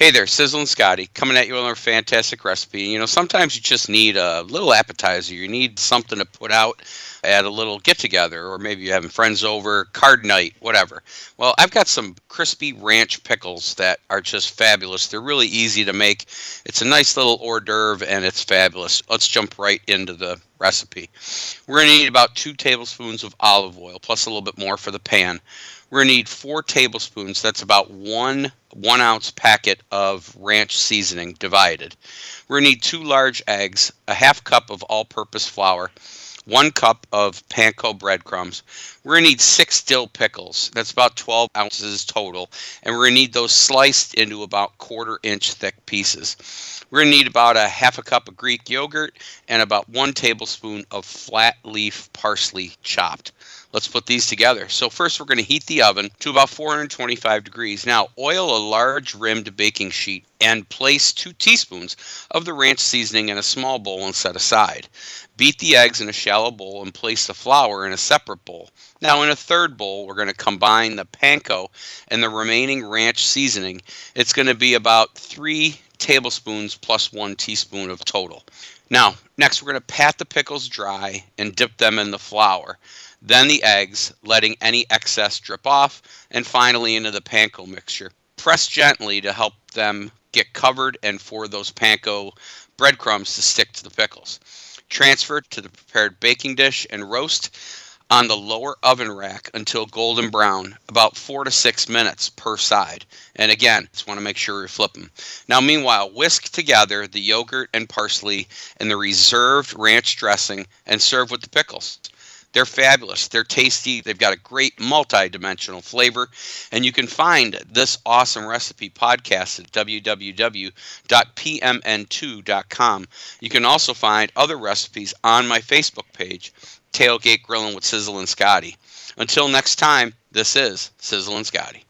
Hey there, Sizzlin Scotty, coming at you with another fantastic recipe. You know, sometimes you just need a little appetizer. You need something to put out at a little get together, or maybe you're having friends over, card night, whatever. Well, I've got some crispy ranch pickles that are just fabulous. They're really easy to make. It's a nice little hors d'oeuvre and it's fabulous. Let's jump right into the recipe. We're going to need about two tablespoons of olive oil, plus a little bit more for the pan. We're going to need four tablespoons. That's about one one ounce packet of ranch seasoning divided. We're going to need two large eggs, a half cup of all purpose flour, one cup of panko breadcrumbs. We're going to need six dill pickles. That's about 12 ounces total. And we're going to need those sliced into about quarter inch thick pieces. We're going to need about a half a cup of Greek yogurt and about one tablespoon of flat leaf parsley chopped. Let's put these together. So first we're going to heat the oven to about 425 degrees. Now oil a large rimmed baking sheet and place two teaspoons of the ranch seasoning in a small bowl and set aside. Beat the eggs in a shallow bowl and place the flour in a separate bowl. Now in a third bowl we're going to combine the panko and the remaining ranch seasoning. It's going to be about three tablespoons plus one teaspoon of total. Now, next we're going to pat the pickles dry and dip them in the flour then the eggs, letting any excess drip off, and finally into the panko mixture. Press gently to help them get covered and for those panko breadcrumbs to stick to the pickles. Transfer to the prepared baking dish and roast on the lower oven rack until golden brown, about four to six minutes per side. And again, just want to make sure you flip them. Now, meanwhile, whisk together the yogurt and parsley and the reserved ranch dressing and serve with the pickles. They're fabulous. They're tasty. They've got a great multi-dimensional flavor. And you can find this awesome recipe podcast at www.pmn2.com. You can also find other recipes on my Facebook page, Tailgate Grilling with Sizzlin Scotty. Until next time, this is Sizzlin Scotty.